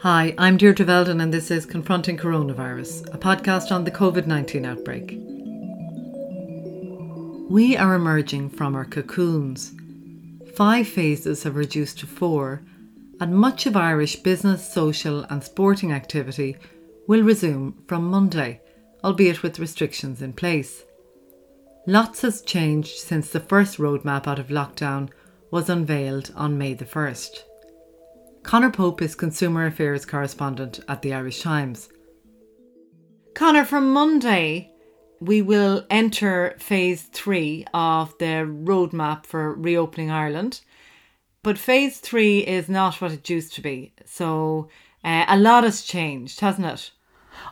Hi, I'm Deirdre Veldon, and this is Confronting Coronavirus, a podcast on the COVID 19 outbreak. We are emerging from our cocoons. Five phases have reduced to four, and much of Irish business, social, and sporting activity will resume from Monday, albeit with restrictions in place. Lots has changed since the first roadmap out of lockdown was unveiled on May the 1st. Conor Pope is Consumer Affairs Correspondent at the Irish Times. Conor, from Monday, we will enter phase three of the roadmap for reopening Ireland. But phase three is not what it used to be. So uh, a lot has changed, hasn't it?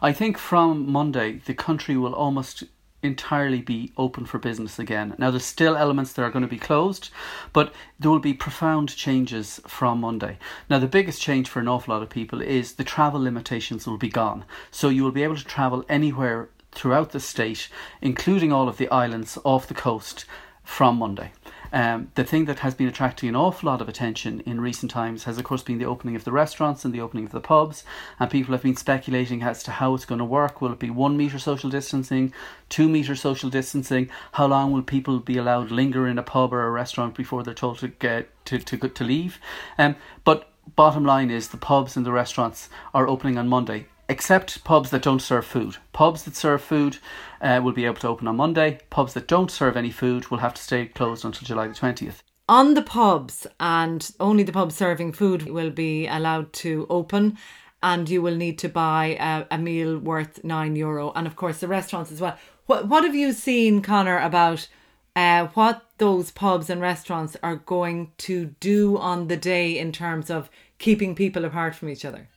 I think from Monday, the country will almost entirely be open for business again. Now, there's still elements that are going to be closed, but there will be profound changes from Monday. Now, the biggest change for an awful lot of people is the travel limitations will be gone. So you will be able to travel anywhere throughout the state, including all of the islands off the coast from Monday. Um, the thing that has been attracting an awful lot of attention in recent times has, of course, been the opening of the restaurants and the opening of the pubs. And people have been speculating as to how it's going to work. Will it be one metre social distancing, two metre social distancing? How long will people be allowed linger in a pub or a restaurant before they're told to get to to, to leave? Um, but bottom line is the pubs and the restaurants are opening on Monday except pubs that don't serve food. Pubs that serve food uh, will be able to open on Monday. Pubs that don't serve any food will have to stay closed until July the 20th. On the pubs, and only the pubs serving food will be allowed to open, and you will need to buy a, a meal worth nine euro. And of course, the restaurants as well. What, what have you seen, Conor, about uh, what those pubs and restaurants are going to do on the day in terms of keeping people apart from each other?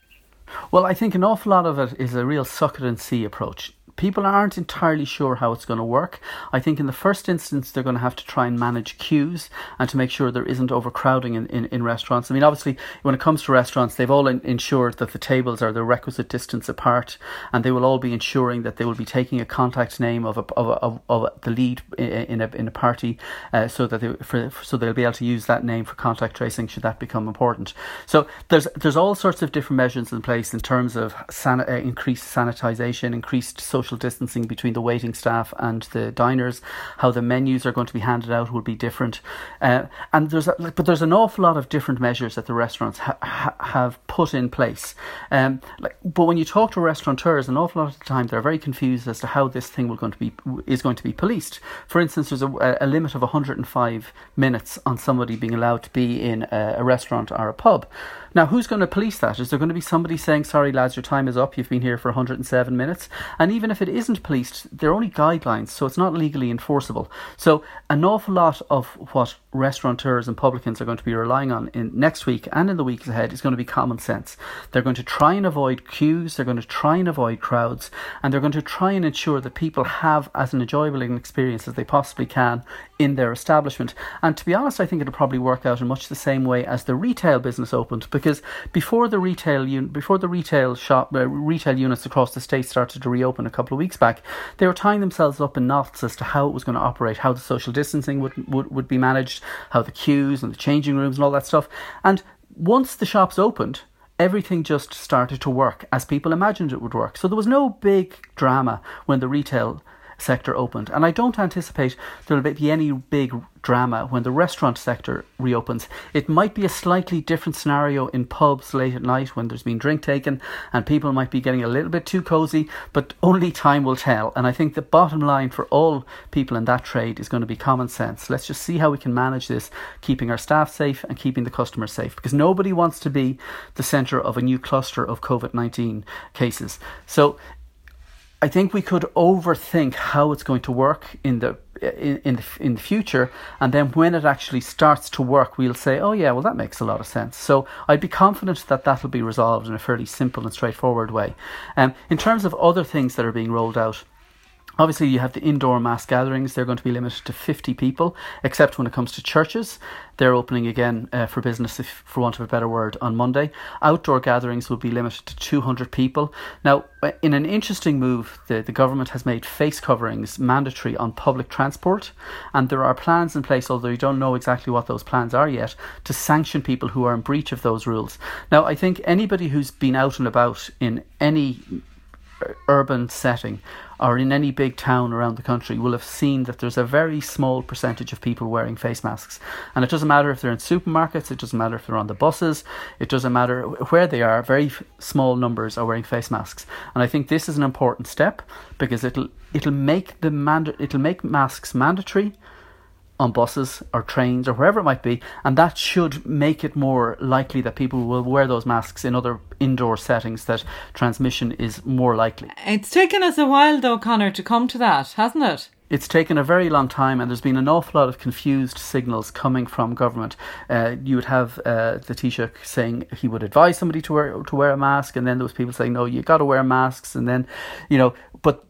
Well, I think an awful lot of it is a real suck it and see approach people aren't entirely sure how it's going to work. I think in the first instance, they're going to have to try and manage queues and to make sure there isn't overcrowding in, in, in restaurants. I mean, obviously, when it comes to restaurants, they've all in, ensured that the tables are the requisite distance apart and they will all be ensuring that they will be taking a contact name of, a, of, a, of, of the lead in a, in a party uh, so that they, for, so they'll be able to use that name for contact tracing should that become important. So there's, there's all sorts of different measures in place in terms of san- uh, increased sanitization, increased social social distancing between the waiting staff and the diners, how the menus are going to be handed out will be different, uh, and there's a, but there's an awful lot of different measures that the restaurants ha- ha- have put in place. Um, like, but when you talk to restaurateurs, an awful lot of the time they're very confused as to how this thing will going to be is going to be policed. For instance, there's a, a limit of 105 minutes on somebody being allowed to be in a, a restaurant or a pub. Now, who's going to police that? Is there going to be somebody saying, sorry, lads, your time is up, you've been here for 107 minutes? And even if it isn't policed, they're only guidelines, so it's not legally enforceable. So, an awful lot of what restaurateurs and publicans are going to be relying on in next week and in the weeks ahead is going to be common sense. They're going to try and avoid queues, they're going to try and avoid crowds, and they're going to try and ensure that people have as an enjoyable an experience as they possibly can in their establishment. And to be honest, I think it'll probably work out in much the same way as the retail business opened because before the retail un- before the retail shop uh, retail units across the state started to reopen a couple of weeks back, they were tying themselves up in knots as to how it was going to operate, how the social distancing would, would, would be managed, how the queues and the changing rooms and all that stuff. And once the shops opened, everything just started to work as people imagined it would work. So there was no big drama when the retail sector opened. And I don't anticipate there will be any big drama when the restaurant sector reopens. It might be a slightly different scenario in pubs late at night when there's been drink taken and people might be getting a little bit too cozy, but only time will tell. And I think the bottom line for all people in that trade is going to be common sense. Let's just see how we can manage this, keeping our staff safe and keeping the customers safe because nobody wants to be the centre of a new cluster of COVID 19 cases. So I think we could overthink how it's going to work in the in, in the in the future, and then when it actually starts to work, we'll say, "Oh yeah, well that makes a lot of sense." So I'd be confident that that will be resolved in a fairly simple and straightforward way. Um, in terms of other things that are being rolled out, Obviously, you have the indoor mass gatherings. They're going to be limited to 50 people, except when it comes to churches. They're opening again uh, for business, if, for want of a better word, on Monday. Outdoor gatherings will be limited to 200 people. Now, uh, in an interesting move, the, the government has made face coverings mandatory on public transport. And there are plans in place, although you don't know exactly what those plans are yet, to sanction people who are in breach of those rules. Now, I think anybody who's been out and about in any urban setting or in any big town around the country will have seen that there's a very small percentage of people wearing face masks. And it doesn't matter if they're in supermarkets, it doesn't matter if they're on the buses, it doesn't matter where they are, very small numbers are wearing face masks. And I think this is an important step because it'll it'll make the manda- it'll make masks mandatory on buses or trains or wherever it might be, and that should make it more likely that people will wear those masks in other indoor settings that transmission is more likely. It's taken us a while though, Conor, to come to that, hasn't it? It's taken a very long time, and there's been an awful lot of confused signals coming from government. Uh, you would have uh, the Taoiseach saying he would advise somebody to wear to wear a mask, and then there was people saying no, you got to wear masks, and then, you know, but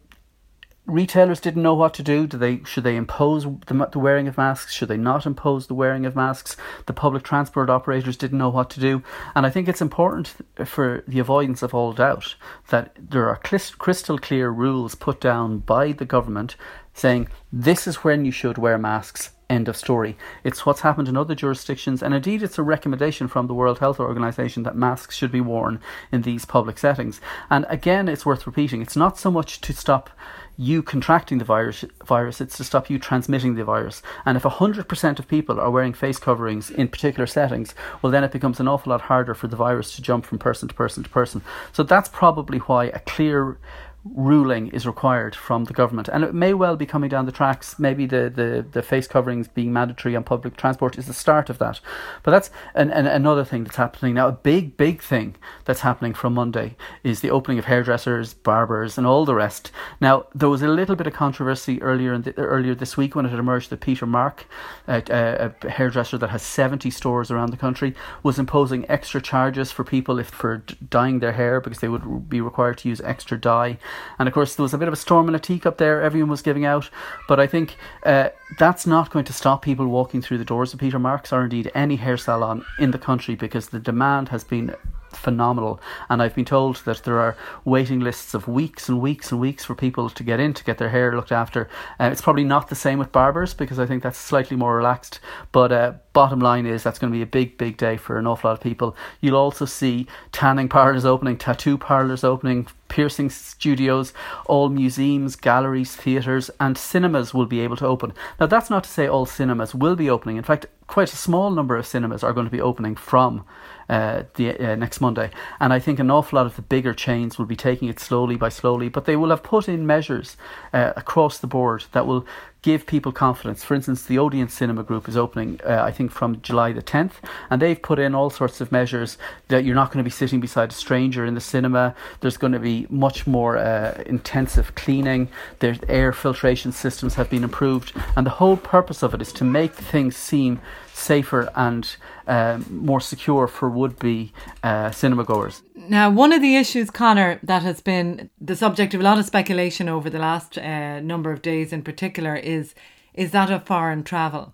retailers didn't know what to do. Do they should they impose the, the, wearing of masks? Should they not impose the wearing of masks? The public transport operators didn't know what to do, and I think it's important for the avoidance of all doubt that there are crystal clear rules put down by the government saying this is when you should wear masks. End of story. It's what's happened in other jurisdictions, and indeed, it's a recommendation from the World Health Organization that masks should be worn in these public settings. And again, it's worth repeating it's not so much to stop you contracting the virus, virus, it's to stop you transmitting the virus. And if 100% of people are wearing face coverings in particular settings, well, then it becomes an awful lot harder for the virus to jump from person to person to person. So that's probably why a clear ruling is required from the government. And it may well be coming down the tracks. Maybe the, the, the face coverings being mandatory on public transport is the start of that. But that's an, an, another thing that's happening now. A big, big thing that's happening from Monday is the opening of hairdressers, barbers, and all the rest. Now, there was a little bit of controversy earlier in the, earlier this week when it had emerged that Peter Mark, a, a, hairdresser that has 70 stores around the country, was imposing extra charges for people if for dyeing their hair because they would be required to use extra dye. And of course, there was a bit of a storm in a teacup there. Everyone was giving out. But I think uh, that's not going to stop people walking through the doors of Peter Marks or indeed any hair salon in the country because the demand has been phenomenal. And I've been told that there are waiting lists of weeks and weeks and weeks for people to get in to get their hair looked after. Uh, it's probably not the same with barbers because I think that's slightly more relaxed. But uh, bottom line is that's going to be a big, big day for an awful lot of people. You'll also see tanning parlours opening, tattoo parlours opening, piercing studios, all museums, galleries, theatres, and cinemas will be able to open. Now, that's not to say all cinemas will be opening. In fact, quite a small number of cinemas are going to be opening from uh, the uh, next Monday. And I think an awful lot of the bigger chains will be taking it slowly by slowly, but they will have put in measures uh, across the board that will give people confidence. For instance, the Odeon Cinema Group is opening, uh, I think, from July the 10th, and they've put in all sorts of measures that you're not going to be sitting beside a stranger in the cinema. There's going to be much more uh, intensive cleaning. Their air filtration systems have been improved, and the whole purpose of it is to make things seem safer and um, more secure for would be uh, cinema goers. Now, one of the issues, Conor, that has been the subject of a lot of speculation over the last uh, number of days in particular is is that of foreign travel.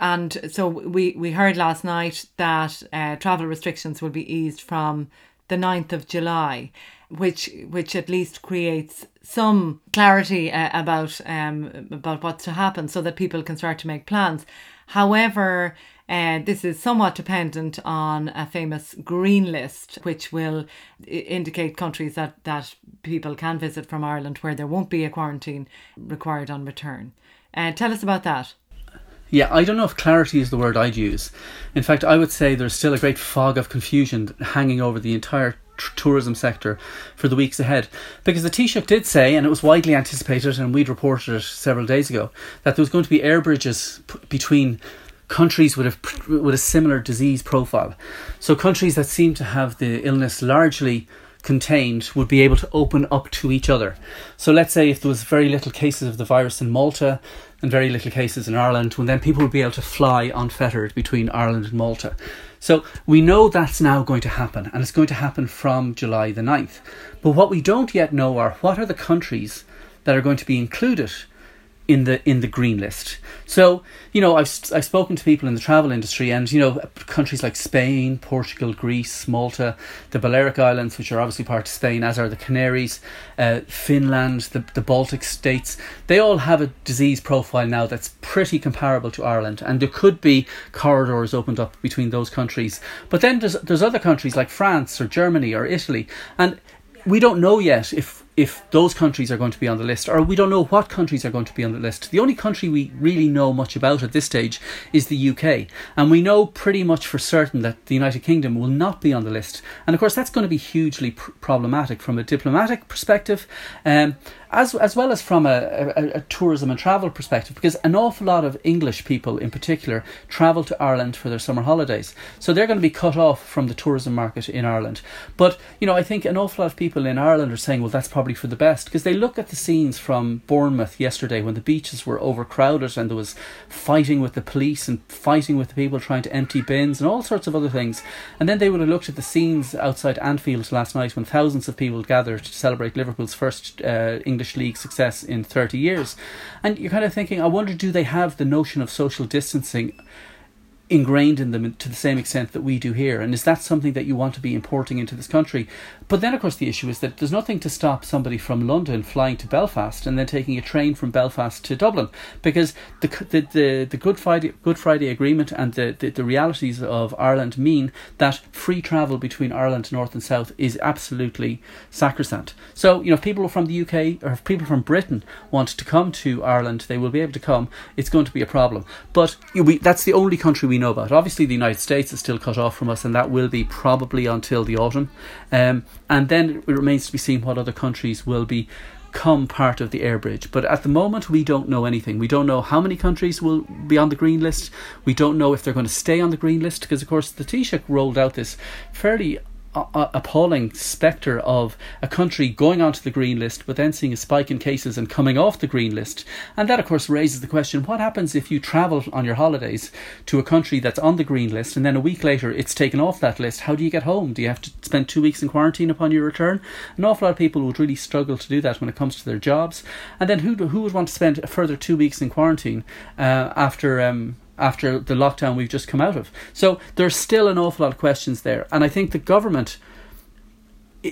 And so we, we heard last night that uh, travel restrictions will be eased from the 9th of July, which which at least creates some clarity uh, about um, about what's to happen so that people can start to make plans. However, uh, this is somewhat dependent on a famous green list, which will indicate countries that, that people can visit from Ireland where there won't be a quarantine required on return. Uh, tell us about that. Yeah, I don't know if clarity is the word I'd use. In fact, I would say there's still a great fog of confusion hanging over the entire tourism sector for the weeks ahead. Because the Taoiseach did say, and it was widely anticipated, and we'd reported it several days ago, that there was going to be air bridges p- between countries with a with a similar disease profile. So countries that seem to have the illness largely contained would be able to open up to each other. So let's say if there was very little cases of the virus in Malta and very little cases in Ireland, well then people would be able to fly unfettered between Ireland and Malta. So we know that's now going to happen and it's going to happen from July the 9th. But what we don't yet know are what are the countries that are going to be included in the in the green list. So you know I've I've spoken to people in the travel industry, and you know countries like Spain, Portugal, Greece, Malta, the Balearic Islands, which are obviously part of Spain, as are the Canaries, uh, Finland, the the Baltic states. They all have a disease profile now that's pretty comparable to Ireland, and there could be corridors opened up between those countries. But then there's there's other countries like France or Germany or Italy, and we don't know yet if if those countries are going to be on the list, or we don't know what countries are going to be on the list. The only country we really know much about at this stage is the UK, and we know pretty much for certain that the United Kingdom will not be on the list. And of course, that's going to be hugely pr- problematic from a diplomatic perspective. Um, as as well as from a, a, a, tourism and travel perspective, because an awful lot of English people, in particular, travel to Ireland for their summer holidays, so they're going to be cut off from the tourism market in Ireland. But you know, I think an awful lot of people in Ireland are saying, well, that's probably for the best, because they look at the scenes from Bournemouth yesterday when the beaches were overcrowded and there was fighting with the police and fighting with the people trying to empty bins and all sorts of other things, and then they would have looked at the scenes outside Anfield last night when thousands of people gathered to celebrate Liverpool's first uh, English league success in 30 years. And you're kind of thinking, I wonder, do they have the notion of social distancing ingrained in them to the same extent that we do here? And is that something that you want to be importing into this country? But then, of course, the issue is that there's nothing to stop somebody from London flying to Belfast and then taking a train from Belfast to Dublin, because the the the, the Good Friday Good Friday Agreement and the, the, the realities of Ireland mean that free travel between Ireland north and south is absolutely sacrosanct. So you know, if people from the UK or if people from Britain want to come to Ireland, they will be able to come. It's going to be a problem, but we, that's the only country we know about. Obviously, the United States is still cut off from us, and that will be probably until the autumn. Um, and then it remains to be seen what other countries will be become part of the air bridge. But at the moment, we don't know anything. We don't know how many countries will be on the green list. We don't know if they're going to stay on the green list because, of course, the Taoiseach rolled out this fairly appalling spectre of a country going onto the green list but then seeing a spike in cases and coming off the green list. And that, of course, raises the question what happens if you travel on your holidays to a country that's on the green list and then a week later it's taken off that list? How do you get home? Do you have to spend two weeks in quarantine upon your return? An awful lot of people would really struggle to do that when it comes to their jobs. And then who, who would want to spend a further two weeks in quarantine uh, after. Um, after the lockdown we've just come out of. So there's still an awful lot of questions there. And I think the government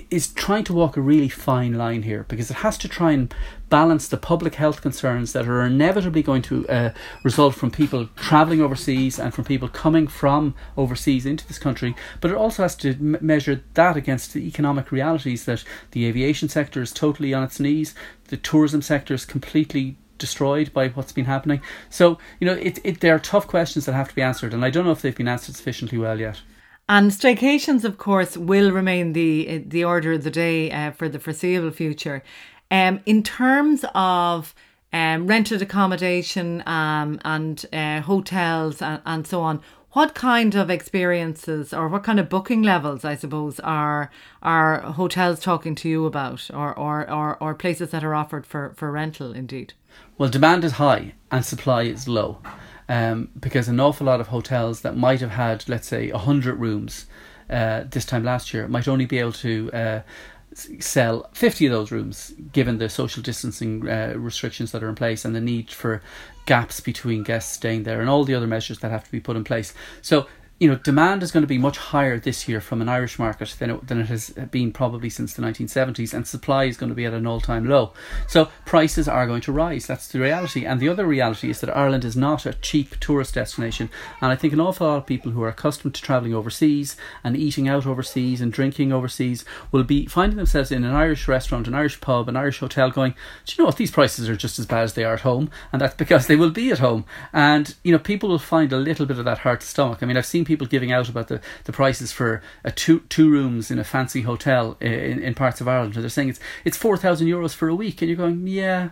is trying to walk a really fine line here because it has to try and balance the public health concerns that are inevitably going to uh, result from people travelling overseas and from people coming from overseas into this country, but it also has to m- measure that against the economic realities that the aviation sector is totally on its knees, the tourism sector is completely destroyed by what's been happening. So, you know, it, it, there are tough questions that have to be answered, and I don't know if they've been answered sufficiently well yet. And staycations, of course, will remain the the order of the day uh, for the foreseeable future. Um, in terms of um, rented accommodation um, and uh, hotels and, and so on, what kind of experiences or what kind of booking levels, I suppose, are are hotels talking to you about, or or, or, or places that are offered for, for rental, indeed? Well, demand is high and supply is low. Um, because an awful lot of hotels that might have had, let's say, 100 rooms uh, this time last year might only be able to uh, sell 50 of those rooms given the social distancing uh, restrictions that are in place and the need for gaps between guests staying there and all the other measures that have to be put in place. So you know, demand is going to be much higher this year from an Irish market than it, than it has been probably since the 1970s, and supply is going to be at an all time low. So prices are going to rise. That's the reality. And the other reality is that Ireland is not a cheap tourist destination. And I think an awful lot of people who are accustomed to travelling overseas and eating out overseas and drinking overseas will be finding themselves in an Irish restaurant, an Irish pub, an Irish hotel going, Do you know what? These prices are just as bad as they are at home. And that's because they will be at home. And, you know, people will find a little bit of that hard to stomach. I mean, I've seen people giving out about the, the prices for a two two rooms in a fancy hotel in, in parts of Ireland. And they're saying it's it's four thousand euros for a week, and you're going, yeah,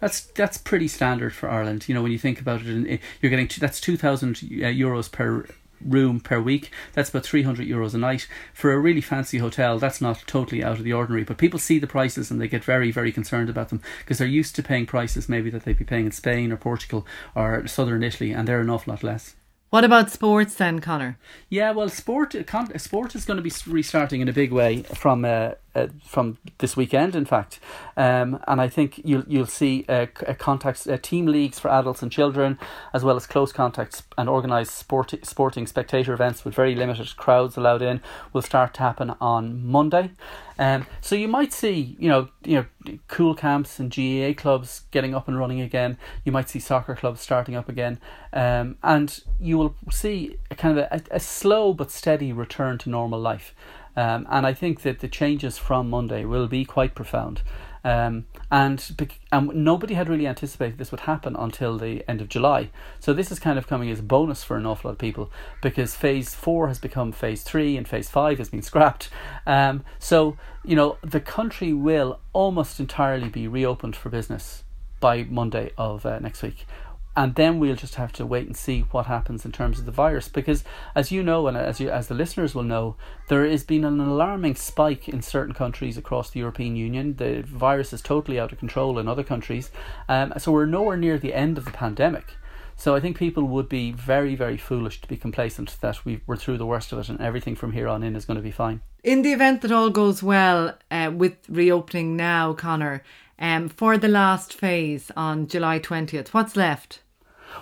that's that's pretty standard for Ireland. You know, when you think about it, you're getting two, that's two thousand uh, euros per room per week. That's about 300 euros a night. For a really fancy hotel, that's not totally out of the ordinary. But people see the prices and they get very, very concerned about them because they're used to paying prices maybe that they'd be paying in Spain or Portugal or southern Italy, and they're an awful lot less. What about sports then, Conor? Yeah, well, sport sport is going to be restarting in a big way from uh, uh, from this weekend, in fact. Um, and I think you'll you'll see uh, contacts, uh, team leagues for adults and children, as well as close contacts and organised sport, sporting spectator events with very limited crowds allowed in will start to happen on Monday. Um, so you might see, you know, you know, Cúl Camps and GAA clubs getting up and running again. You might see soccer clubs starting up again, um, and you will see a kind of a, a slow but steady return to normal life. Um, and I think that the changes from Monday will be quite profound. Um, and, and nobody had really anticipated this would happen until the end of July. So this is kind of coming as a bonus for an awful lot of people because phase four has become phase three and phase five has been scrapped. Um, so, you know, the country will almost entirely be reopened for business by Monday of uh, next week and then we'll just have to wait and see what happens in terms of the virus because as you know and as you as the listeners will know there has been an alarming spike in certain countries across the European Union the virus is totally out of control in other countries um, so we're nowhere near the end of the pandemic so I think people would be very, very foolish to be complacent that we are through the worst of it and everything from here on in is going to be fine. In the event that all goes well uh, with reopening now, Conor, um, for the last phase on July 20th, what's left?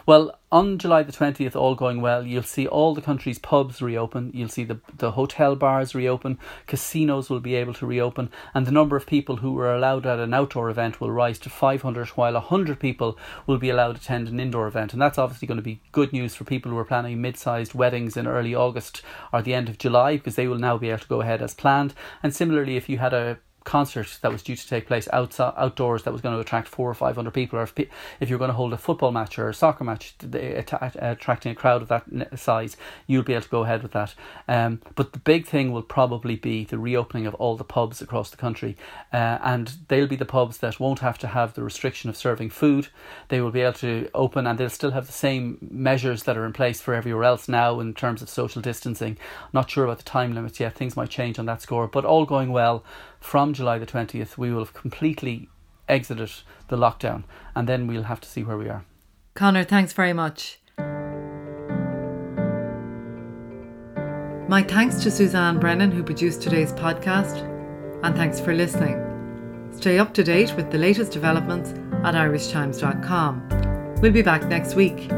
Well, on July the 20th, all going well, you'll see all the country's pubs reopen, you'll see the, the hotel bars reopen, casinos will be able to reopen, and the number of people who were allowed at an outdoor event will rise to 500, while 100 people will be allowed to attend an indoor event. And that's obviously going to be good news for people who are planning mid sized weddings in early August or the end of July, because they will now be able to go ahead as planned. And similarly, if you had a concert that was due to take place outside outdoors that was going to attract four or five hundred people, or if, if you're going to hold a football match or a soccer match attracting a crowd of that size, you'll be able to go ahead with that. Um, but the big thing will probably be the reopening of all the pubs across the country, uh, and they'll be the pubs that won't have to have the restriction of serving food. They will be able to open, and they'll still have the same measures that are in place for everywhere else now in terms of social distancing. Not sure about the time limits yet; things might change on that score, but all going well from July the 20th, we will have completely exited the lockdown and then we'll have to see where we are. Conor, thanks very much. My thanks to Suzanne Brennan, who produced today's podcast, and thanks for listening. Stay up to date with the latest developments at irishtimes.com. We'll be back next week.